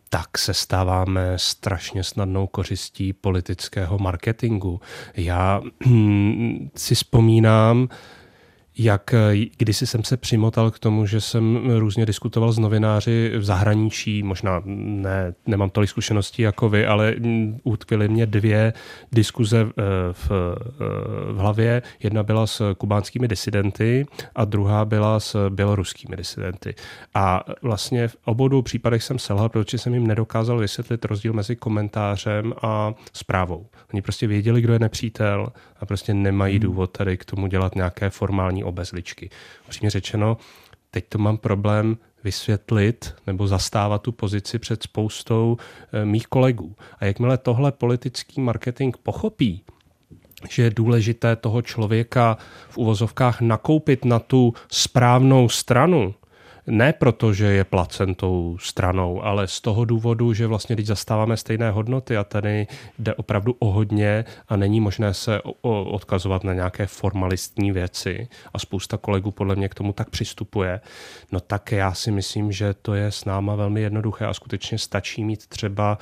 tak se stáváme strašně snadnou kořistí politického marketingu. Já si vzpomínám, jak eh, kdysi jsem se přimotal k tomu, že jsem různě diskutoval s novináři v zahraničí, možná ne, nemám tolik zkušeností jako vy, ale mm, utkvěly mě dvě diskuze eh, v, eh, v hlavě. Jedna byla s kubánskými disidenty a druhá byla s běloruskými disidenty. A vlastně v obou dvou případech jsem selhal, protože jsem jim nedokázal vysvětlit rozdíl mezi komentářem a zprávou. Oni prostě věděli, kdo je nepřítel a prostě nemají hmm. důvod tady k tomu dělat nějaké formální obezličky. Upřímně řečeno, teď to mám problém vysvětlit nebo zastávat tu pozici před spoustou e, mých kolegů. A jakmile tohle politický marketing pochopí, že je důležité toho člověka v uvozovkách nakoupit na tu správnou stranu, ne proto, že je placen tou stranou, ale z toho důvodu, že vlastně teď zastáváme stejné hodnoty a tady jde opravdu o hodně a není možné se odkazovat na nějaké formalistní věci. A spousta kolegů podle mě k tomu tak přistupuje, no tak já si myslím, že to je s náma velmi jednoduché a skutečně stačí mít třeba,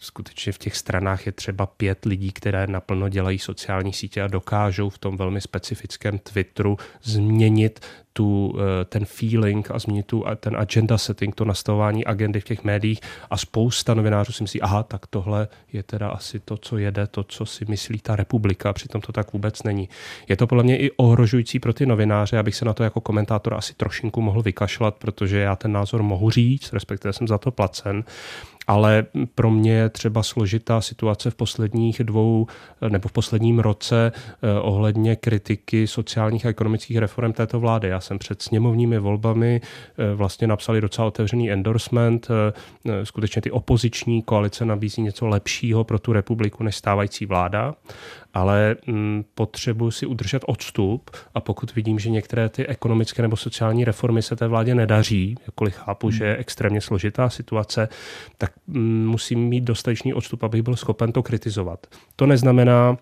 skutečně v těch stranách je třeba pět lidí, které naplno dělají sociální sítě a dokážou v tom velmi specifickém Twitteru změnit tu, eh, ten feeling a změnit tu, ten agenda setting, to nastavování agendy v těch médiích a spousta novinářů si myslí, aha, tak tohle je teda asi to, co jede, to, co si myslí ta republika, přitom to tak vůbec není. Je to podle mě i ohrožující pro ty novináře, abych se na to jako komentátor asi trošinku mohl vykašlat, protože já ten názor mohu říct, respektive jsem za to placen, ale pro mě je třeba složitá situace v posledních dvou nebo v posledním roce eh, ohledně kritiky sociálních a ekonomických reform této vlády. Já jsem před sněmovními volbami eh, vlastně napsali docela otevřený endorsement. Eh, skutečně ty opoziční koalice nabízí něco lepšího pro tu republiku než stávající vláda ale mm, potřebuji si udržet odstup a pokud vidím, že některé ty ekonomické nebo sociální reformy se té vládě nedaří, jakkoliv chápu, hmm. že je extrémně složitá situace, tak mm, musím mít dostatečný odstup, abych byl schopen to kritizovat. To neznamená,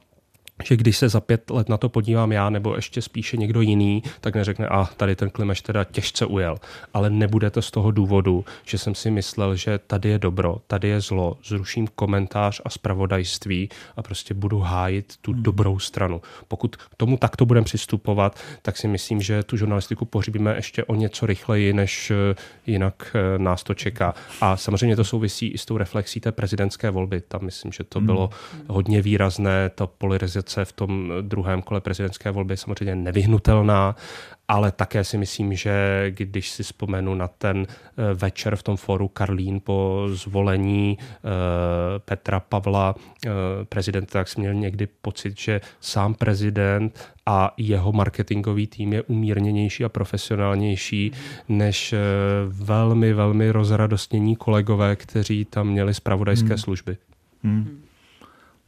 že když se za pět let na to podívám já nebo ještě spíše někdo jiný, tak neřekne, a ah, tady ten Klimeš teda těžce ujel. Ale nebude to z toho důvodu, že jsem si myslel, že tady je dobro, tady je zlo, zruším komentář a spravodajství a prostě budu hájit tu hmm. dobrou stranu. Pokud k tomu takto budeme přistupovat, tak si myslím, že tu žurnalistiku pohřbíme ještě o něco rychleji, než eh, jinak eh, nás to čeká. A samozřejmě to souvisí i s tou reflexí té prezidentské volby. Tam myslím, že to hmm. bylo hodně výrazné, ta polarizace koalice v tom druhém kole prezidentské volby je samozřejmě nevyhnutelná, ale také si myslím, že když si vzpomenu na ten eh, večer v tom foru Karlín po zvolení eh, Petra Pavla eh, prezidenta, tak jsem měl někdy pocit, že sám prezident a jeho marketingový tým je umírněnější a profesionálnější než velmi, velmi rozradostnění kolegové, kteří tam měli zpravodajské hmm. služby. Hmm.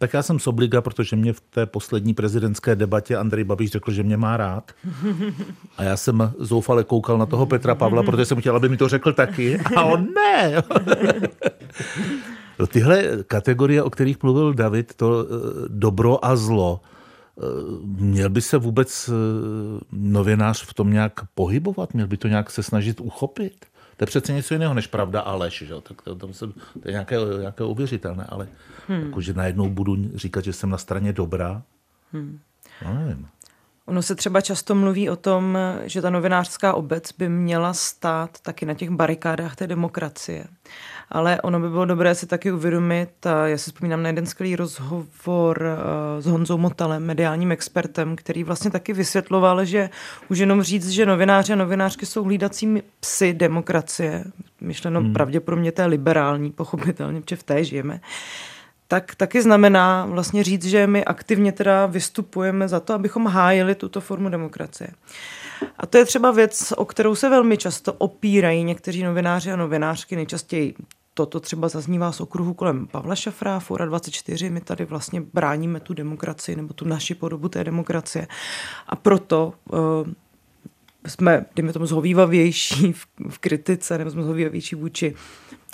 Tak já jsem z obliga, protože mě v té poslední prezidentské debatě Andrej Babiš řekl, že mě má rád. A já jsem zoufale koukal na toho Petra Pavla, protože jsem chtěl, aby mi to řekl taky. A on ne. No, tyhle kategorie, o kterých mluvil David, to eh, dobro a zlo, eh, Měl by se vůbec eh, novinář v tom nějak pohybovat? Měl by to nějak se snažit uchopit? To je přece něco jiného než pravda a lež. Že? Tak to, tam se, to je nějaké, nějaké uvěřitelné, ale hmm. jako, že najednou budu říkat, že jsem na straně dobra, hmm. no nevím. Ono se třeba často mluví o tom, že ta novinářská obec by měla stát taky na těch barikádách té demokracie ale ono by bylo dobré si taky uvědomit, a já si vzpomínám na jeden skvělý rozhovor eh, s Honzou Motalem, mediálním expertem, který vlastně taky vysvětloval, že už jenom říct, že novináři a novinářky jsou hlídací psy demokracie, myšleno hmm. pravděpodobně té liberální, pochopitelně, protože v té žijeme, tak taky znamená vlastně říct, že my aktivně teda vystupujeme za to, abychom hájili tuto formu demokracie. A to je třeba věc, o kterou se velmi často opírají někteří novináři a novinářky, nejčastěji toto třeba zaznívá z okruhu kolem Pavla Šafra, Fora 24, my tady vlastně bráníme tu demokracii nebo tu naši podobu té demokracie. A proto uh, jsme, dejme tomu, zhovývavější v, v kritice, nebo jsme zhovývavější vůči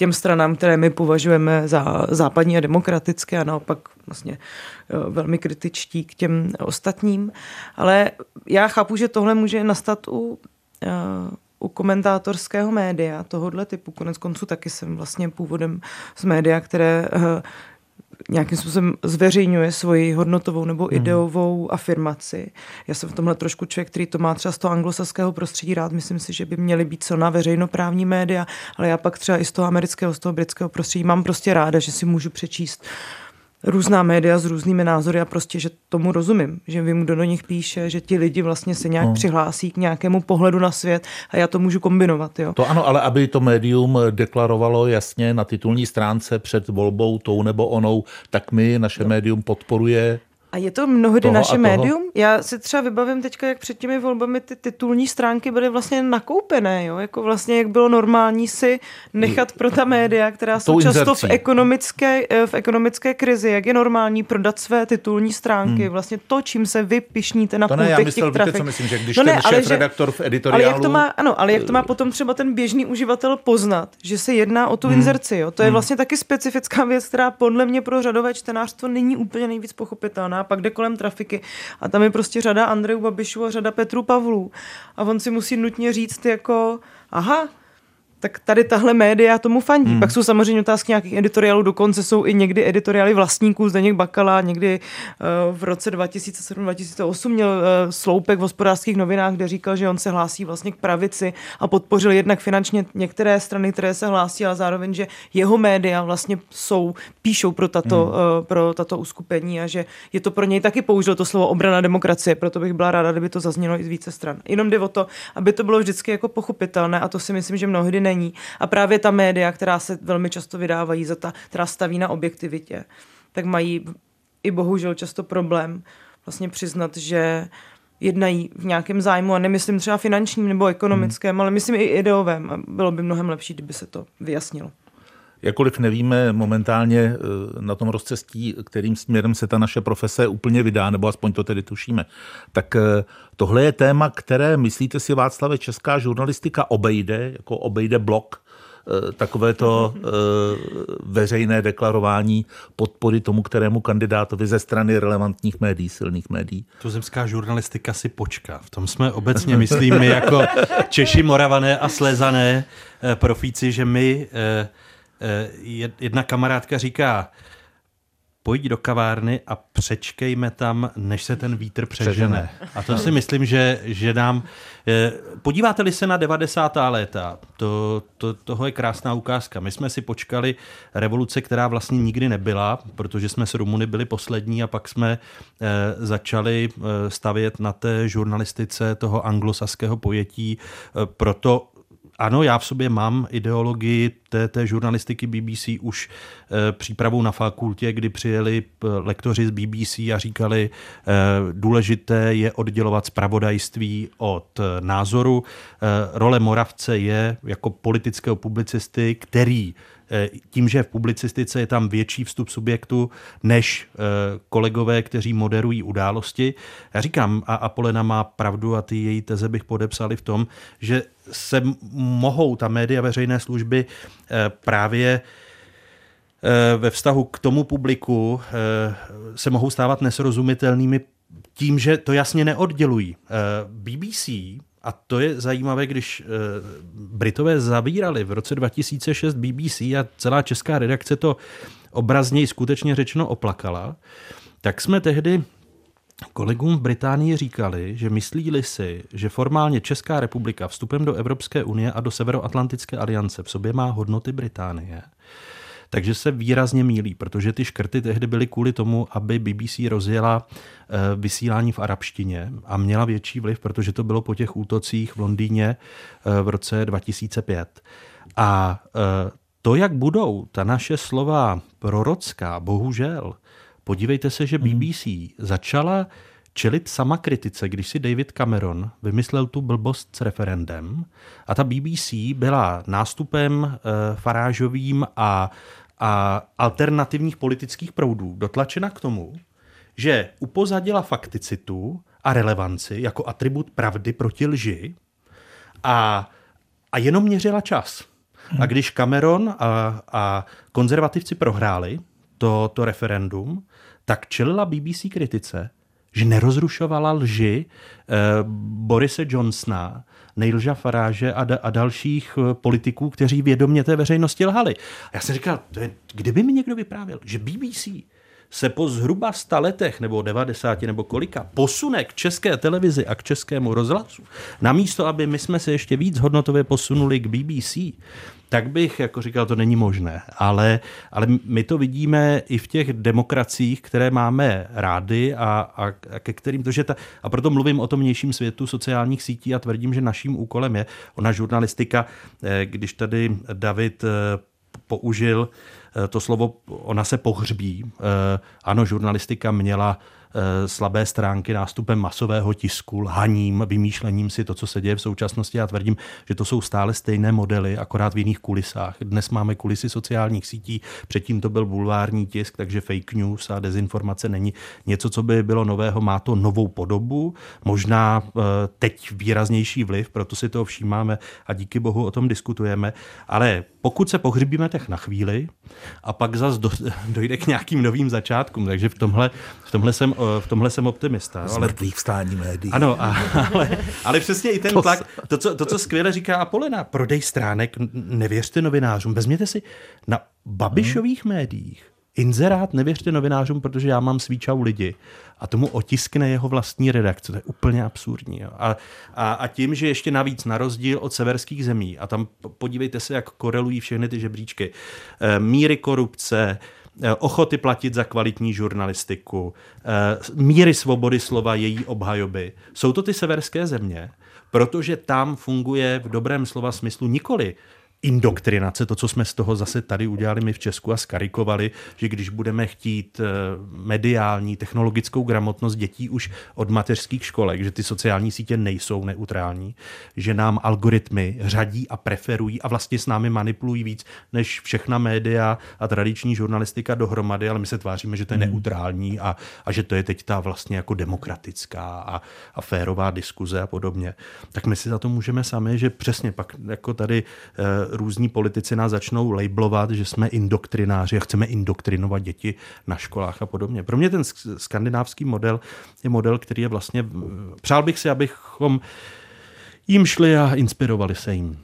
těm stranám, které my považujeme za západní a demokratické a naopak vlastně uh, velmi kritičtí k těm ostatním. Ale já chápu, že tohle může nastat u uh, u komentátorského média tohohle typu. Konec konců taky jsem vlastně původem z média, které uh, nějakým způsobem zveřejňuje svoji hodnotovou nebo hmm. ideovou afirmaci. Já jsem v tomhle trošku člověk, který to má třeba z toho anglosaského prostředí rád. Myslím si, že by měly být silná veřejnoprávní média, ale já pak třeba i z toho amerického, z toho britského prostředí mám prostě ráda, že si můžu přečíst různá média s různými názory a prostě, že tomu rozumím, že vím, kdo do nich píše, že ti lidi vlastně se nějak no. přihlásí k nějakému pohledu na svět a já to můžu kombinovat. Jo. To ano, ale aby to médium deklarovalo jasně na titulní stránce před volbou tou nebo onou, tak my, naše médium podporuje a je to mnohdy toho naše médium? Já si třeba vybavím teďka, jak před těmi volbami ty titulní stránky byly vlastně nakoupené, jo? jako vlastně jak bylo normální si nechat pro ta média, která jsou často v ekonomické, eh, v ekonomické krizi, jak je normální prodat své titulní stránky, hmm. vlastně to, čím se vy pišníte na to ne, já myslel, víte, co myslím, že když no ne, ten šéf redaktor v editoriálu... Ale jak to má, ano, ale jak to má potom třeba ten běžný uživatel poznat, že se jedná o tu hmm. inzerci, jo? to je hmm. vlastně taky specifická věc, která podle mě pro řadové čtenářstvo není úplně nejvíc pochopitelná a pak jde kolem trafiky. A tam je prostě řada Andrejů Babišů a řada Petru Pavlů. A on si musí nutně říct jako, aha, tak tady tahle média tomu fandí. Hmm. Pak jsou samozřejmě otázky nějakých editoriálů, dokonce jsou i někdy editoriály vlastníků, Zdeněk Bakala, někdy uh, v roce 2007-2008 měl uh, sloupek v hospodářských novinách, kde říkal, že on se hlásí vlastně k pravici a podpořil jednak finančně některé strany, které se hlásí, ale zároveň, že jeho média vlastně jsou, píšou pro tato, hmm. uh, pro tato uskupení a že je to pro něj taky použil to slovo obrana demokracie, proto bych byla ráda, kdyby to zaznělo i z více stran. Jenom jde o to, aby to bylo vždycky jako pochopitelné a to si myslím, že mnohdy není. A právě ta média, která se velmi často vydávají za ta, která staví na objektivitě, tak mají i bohužel často problém vlastně přiznat, že jednají v nějakém zájmu a nemyslím třeba finančním nebo ekonomickém, hmm. ale myslím i ideovém. A bylo by mnohem lepší, kdyby se to vyjasnilo. Jakkoliv nevíme momentálně eh, na tom rozcestí, kterým směrem se ta naše profese úplně vydá, nebo aspoň to tedy tušíme, tak eh, tohle je téma, které, myslíte si, Václave, česká žurnalistika obejde, jako obejde blok takovéto veřejné deklarování podpory tomu, kterému kandidátovi ze strany relevantních médií, silných médií. Tuzemská žurnalistika si počká. V tom jsme obecně, myslím, my jako Češi, Moravané a Slezané profíci, že my, jedna kamarádka říká, pojď do kavárny a přečkejme tam, než se ten vítr přežene. A to si myslím, že, že nám... Eh, podíváte-li se na 90. léta, to, to, toho je krásná ukázka. My jsme si počkali revoluce, která vlastně nikdy nebyla, protože jsme s Rumuny byli poslední a pak jsme eh, začali eh, stavět na té žurnalistice toho anglosaského pojetí. Proto ano, já v sobě mám ideologii té, té žurnalistiky BBC už e, přípravou na fakultě, kdy přijeli eh, lektoři z BBC a říkali, e, důležité je oddělovat spravodajství od názoru. E, role Moravce je jako politického publicisty, který tím, že v publicistice je tam větší vstup subjektu než kolegové, kteří moderují události. Já říkám, a Apolena má pravdu a ty její teze bych podepsali v tom, že se mohou ta média veřejné služby eh, právě eh, ve vztahu k tomu publiku eh, se mohou stávat nesrozumitelnými tím, že to jasně neoddělují. BBC, a to je zajímavé, když Britové zavírali v roce 2006 BBC a celá česká redakce to obrazněji skutečně řečeno oplakala, tak jsme tehdy Kolegům v Británii říkali, že myslí-li si, že formálně Česká republika vstupem do Evropské unie a do Severoatlantické aliance v sobě má hodnoty Británie, takže se výrazně mílí, protože ty škrty tehdy byly kvůli tomu, aby BBC rozjela eh, vysílání v arabštině a měla větší vliv, protože to bylo po těch útocích v Londýně eh, v roce 2005. A eh, to, jak budou ta naše slova prorocká, bohužel, Podívejte se, že hmm. BBC začala čelit sama kritice, když si David Cameron vymyslel tu blbost s referendem a ta BBC byla nástupem e, farážovým a, a alternativních politických proudů dotlačena k tomu, že upozadila fakticitu a relevanci jako atribut pravdy proti lži a, a jenom měřila čas. A když Cameron a, a konzervativci prohráli to, to referendum, tak čelila BBC kritice, že nerozrušovala lži eh, Borise Johnsona, Nejlža Faráže a, da, a dalších eh, politiků, kteří vědomě té veřejnosti lhali. A já jsem říkal, to je, kdyby mi někdo vyprávěl, že BBC se po zhruba 100 letech nebo 90 nebo kolika posune k české televizi a k českému rozhlasu, namísto, aby my jsme se ještě víc hodnotově posunuli k BBC, tak bych jako říkal, to není možné. Ale, ale my to vidíme i v těch demokraciích, které máme rády a, a, a ke kterým to, že ta, a proto mluvím o tom vnějším světu sociálních sítí a tvrdím, že naším úkolem je ona žurnalistika, eh, když tady David eh, použil eh, to slovo, ona se pohřbí. Ano, žurnalistika měla Eh, slabé stránky nástupem masového tisku, lhaním, vymýšlením si to, co se děje v současnosti. Já tvrdím, že to jsou stále stejné modely, akorát v jiných kulisách. Dnes máme kulisy sociálních sítí, předtím to byl bulvární tisk, takže fake news a dezinformace není něco, co by bylo nového, má to novou podobu, možná eh, teď výraznější vliv, proto si to všímáme a díky bohu o tom diskutujeme, ale pokud se pohřbíme tak na chvíli a pak zase do, dojde k nějakým novým začátkům, takže v tomhle, v tomhle jsem v tomhle jsem optimista. Z mrtvých vstání médií. Ano, a, ale, ale přesně i ten to tlak, to co, to, co skvěle říká Apolena, prodej stránek, nevěřte novinářům, vezměte si na babišových hmm. médiích, inzerát nevěřte novinářům, protože já mám svíčau lidi a tomu otiskne jeho vlastní redakce. To je úplně absurdní. Jo. A, a, a tím, že ještě navíc na rozdíl od severských zemí, a tam podívejte se, jak korelují všechny ty žebříčky, eh, míry korupce, Eh, ochoty platit za kvalitní žurnalistiku, eh, míry svobody slova, její obhajoby. Jsou to ty severské země, protože tam funguje v dobrém slova smyslu nikoli indoktrinace, to, co jsme z toho zase tady udělali my v Česku a skarikovali, že když budeme chtít eh, mediální, technologickou gramotnost dětí už od mateřských školek, že ty sociální sítě nejsou neutrální, že nám algoritmy řadí a preferují a vlastně s námi manipulují víc než všechna média a tradiční žurnalistika dohromady, ale my se tváříme, že to je hmm. neutrální a, a že to je teď ta vlastně jako demokratická a, a férová diskuze a podobně. Tak my si za to můžeme sami, že přesně pak jako tady eh, různí politici nás začnou labelovat, že jsme indoktrináři a chceme indoktrinovat děti na školách a podobně. Pro mě ten skandinávský model je model, který je vlastně... Přál bych si, abychom jim šli a inspirovali se jim.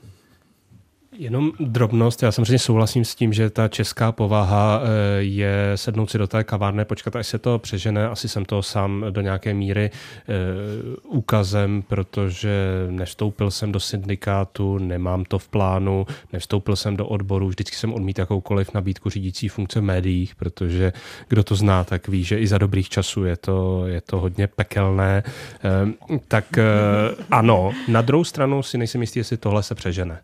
Jenom drobnost, já samozřejmě souhlasím s tím, že ta česká povaha eh, je sednout si do té kavárny, počkat, až se to přežene. Asi jsem to sám do nějaké míry eh, protože nevstoupil jsem do syndikátu, nemám to v plánu, nevstoupil jsem do odboru, vždycky jsem odmít jakoukoliv nabídku řídící funkce v médiích, protože kdo to zná, tak ví, že i za dobrých časů je to, je to hodně pekelné. Eh, tak ano, na druhou stranu si nejsem jistý, jestli tohle se přežene.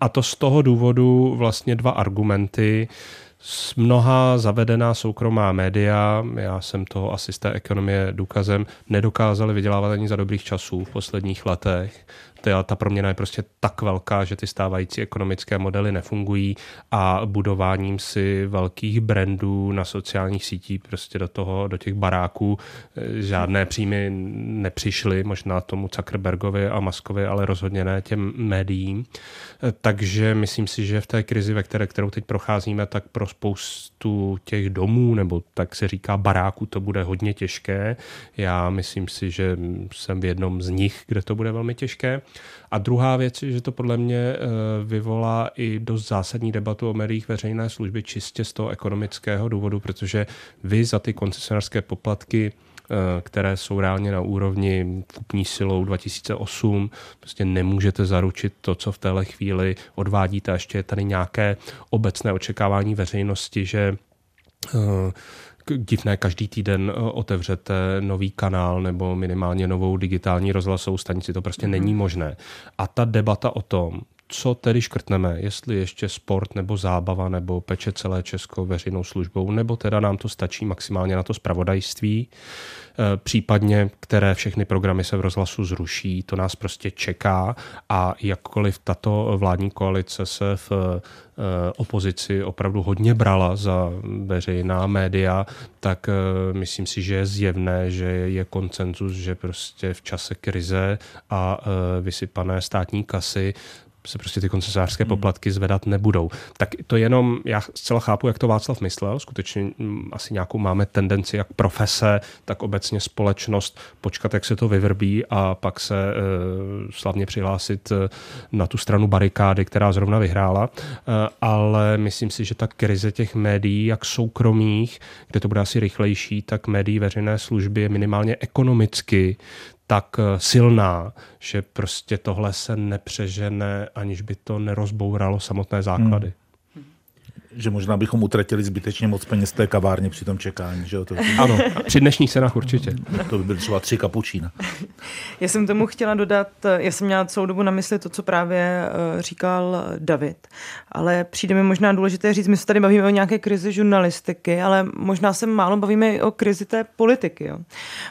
A to z toho důvodu vlastně dva argumenty. S mnoha zavedená soukromá média, já jsem toho asi z té ekonomie důkazem, nedokázali vydělávat ani za dobrých časů v posledních letech ta, ta proměna je prostě tak velká, že ty stávající ekonomické modely nefungují a budováním si velkých brandů na sociálních sítích prostě do toho, do těch baráků eh, žádné příjmy nepřišly, možná tomu Zuckerbergovi a Maskovi, ale rozhodně ne těm médiím. Eh, takže myslím si, že v té krizi, ve které, kterou teď procházíme, tak pro spoustu těch domů, nebo tak se říká baráků, to bude hodně těžké. Já myslím si, že jsem v jednom z nich, kde to bude velmi těžké. A druhá věc je, že to podle mě eh, vyvolá i dost zásadní debatu o médiích veřejné služby čistě z toho ekonomického důvodu, protože vy za ty koncesionářské poplatky eh, které jsou reálně na úrovni kupní silou 2008, prostě nemůžete zaručit to, co v téhle chvíli odvádíte. Ještě je tady nějaké obecné očekávání veřejnosti, že eh, divné, každý týden eh, otevřete nový kanál nebo minimálně novou digitální rozhlasovou stanici, to prostě není mhm. možné. A ta debata o tom, co tedy škrtneme, jestli ještě sport nebo zábava nebo peče celé Česko veřejnou službou, nebo teda nám to stačí maximálně na to spravodajství, eh, případně které všechny programy se v rozhlasu zruší, to nás prostě čeká a jakkoliv tato vládní koalice se v eh, opozici opravdu hodně brala za veřejná média, tak eh, myslím si, že je zjevné, že je koncenzus, že prostě v čase krize a vysypané státní kasy se prostě ty koncesářské hmm. poplatky zvedat nebudou. Tak to jenom, já zcela chápu, jak to Václav myslel, skutečně mm, asi nějakou máme tendenci, jak profese, tak obecně společnost, počkat, jak se to vyvrbí a pak se e, slavně přihlásit e, na tu stranu barikády, která zrovna vyhrála. E, ale myslím si, že ta krize těch médií, jak soukromých, kde to bude asi rychlejší, tak médií veřejné služby je minimálně ekonomicky tak eh, silná, že prostě tohle se nepřežene, aniž by to nerozbouralo samotné základy. Hmm že možná bychom utratili zbytečně moc peněz té kavárně při tom čekání. Že To, ano, při dnešních cenách určitě. To by byly třeba tři kapučína. Já jsem tomu chtěla dodat, já jsem měla celou dobu na mysli to, co právě eh, říkal David, ale přijde mi možná důležité říct, my se tady bavíme o nějaké krizi žurnalistiky, ale možná se málo bavíme i o krizi té politiky. Jo.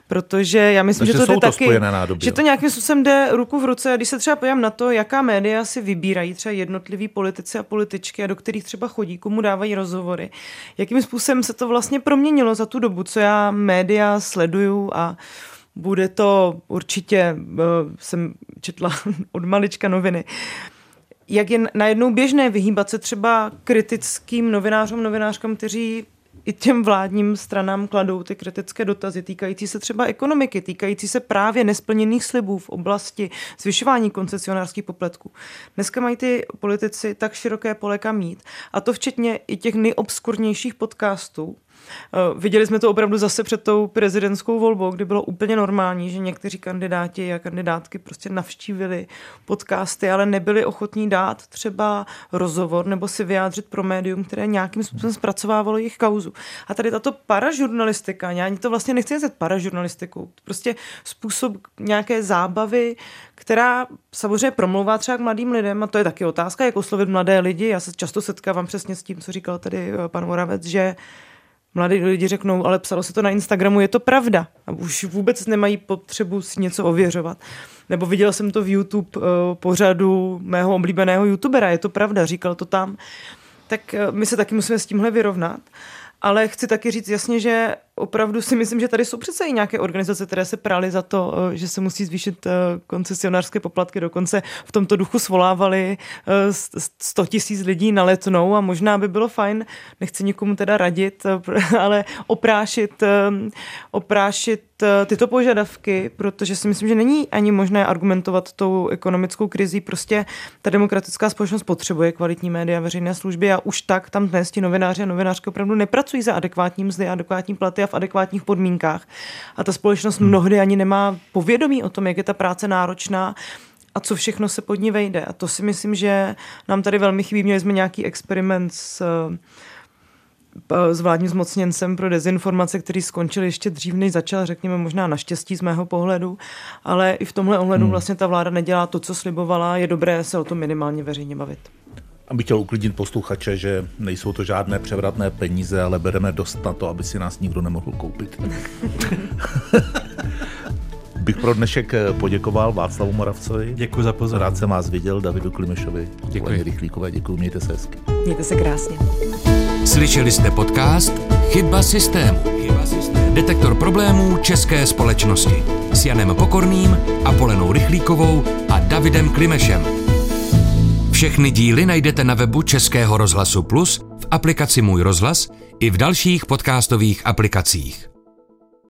Protože já myslím, Takže že to, jde taky, nádoby, že to nějakým způsobem jde ruku v ruce. A když se třeba podívám na to, jaká média si vybírají třeba jednotliví politici a političky a do kterých třeba chodí, komu dávají rozhovory. Jakým způsobem se to vlastně proměnilo za tu dobu, co já média sleduju a bude to určitě, eh, jsem četla od malička noviny, jak je najednou běžné vyhýbat se třeba kritickým novinářům, novinářkám, kteří i těm vládním stranám kladou ty kritické dotazy týkající se třeba ekonomiky, týkající se právě nesplněných slibů v oblasti zvyšování koncesionářských poplatků. Dneska mají ty politici tak široké pole kam mít, a to včetně i těch nejobskurnějších podcastů, viděli jsme to opravdu zase před tou prezidentskou volbou, kdy bylo úplně normální, že někteří kandidáti a kandidátky prostě navštívili podcasty, ale nebyli ochotní dát třeba rozhovor nebo si vyjádřit pro médium, které nějakým způsobem zpracovávalo jejich kauzu. A tady tato paražurnalistika, já ani to vlastně nechci nazvat paražurnalistikou, prostě způsob nějaké zábavy, která samozřejmě promlouvá třeba k mladým lidem, a to je taky otázka, jak oslovit mladé lidi. Já se často setkávám přesně s tím, co říkal tady eh, pan Moravec, že mladí lidi řeknou, ale psalo se to na Instagramu, je to pravda. A už vůbec nemají potřebu si něco ověřovat. Nebo viděl jsem to v YouTube uh, pořadu mého oblíbeného youtubera, je to pravda, říkal to tam. Tak uh, my se taky musíme s tímhle vyrovnat. Ale chci taky říct jasně, že opravdu si myslím, že tady jsou přece i nějaké organizace, které se prali za to, eh, že se musí zvýšit eh, koncesionářské poplatky. Dokonce v tomto duchu svolávali 100 tisíc lidí na letnou a možná by bylo fajn, nechci nikomu teda radit, ale oprášit, oprášit tyto požadavky, protože si myslím, že není ani možné argumentovat tou ekonomickou krizí. Prostě ta demokratická společnost potřebuje kvalitní média, veřejné služby a už tak tam dnes ti novináři a novinářky opravdu nepracují za adekvátní mzdy, adekvátní platy a v adekvátních podmínkách. A ta společnost hmm. mnohdy ani nemá povědomí o tom, jak je ta práce náročná a co všechno se pod ní vejde. A to si myslím, že nám tady velmi chybí. Měli jsme nějaký experiment s s vládním zmocněncem pro dezinformace, který skončil ještě dřív, než začal, řekněme možná naštěstí z mého pohledu, ale i v tomhle ohledu hmm. vlastně ta vláda nedělá to, co slibovala, je dobré se o tom minimálně veřejně bavit. Abych chtěl uklidnit posluchače, že nejsou to žádné převratné peníze, ale bereme dost na to, aby si nás nikdo nemohl koupit. bych pro dnešek poděkoval Václavu Moravcovi. Děkuji za pozornost. Rád jsem vás viděl, Davidu Klimešovi. Děkuji. Rychlíkové, děkuji, mějte se hezky. Mějte se krásně. Slyšeli jste podcast Chyba systému. Chyba. Detektor problémů české společnosti s Janem Pokorným, Apolenou Rychlíkovou a Davidem Klimešem. Všechny díly najdete na webu Českého rozhlasu Plus, v aplikaci Můj rozhlas i v dalších podcastových aplikacích.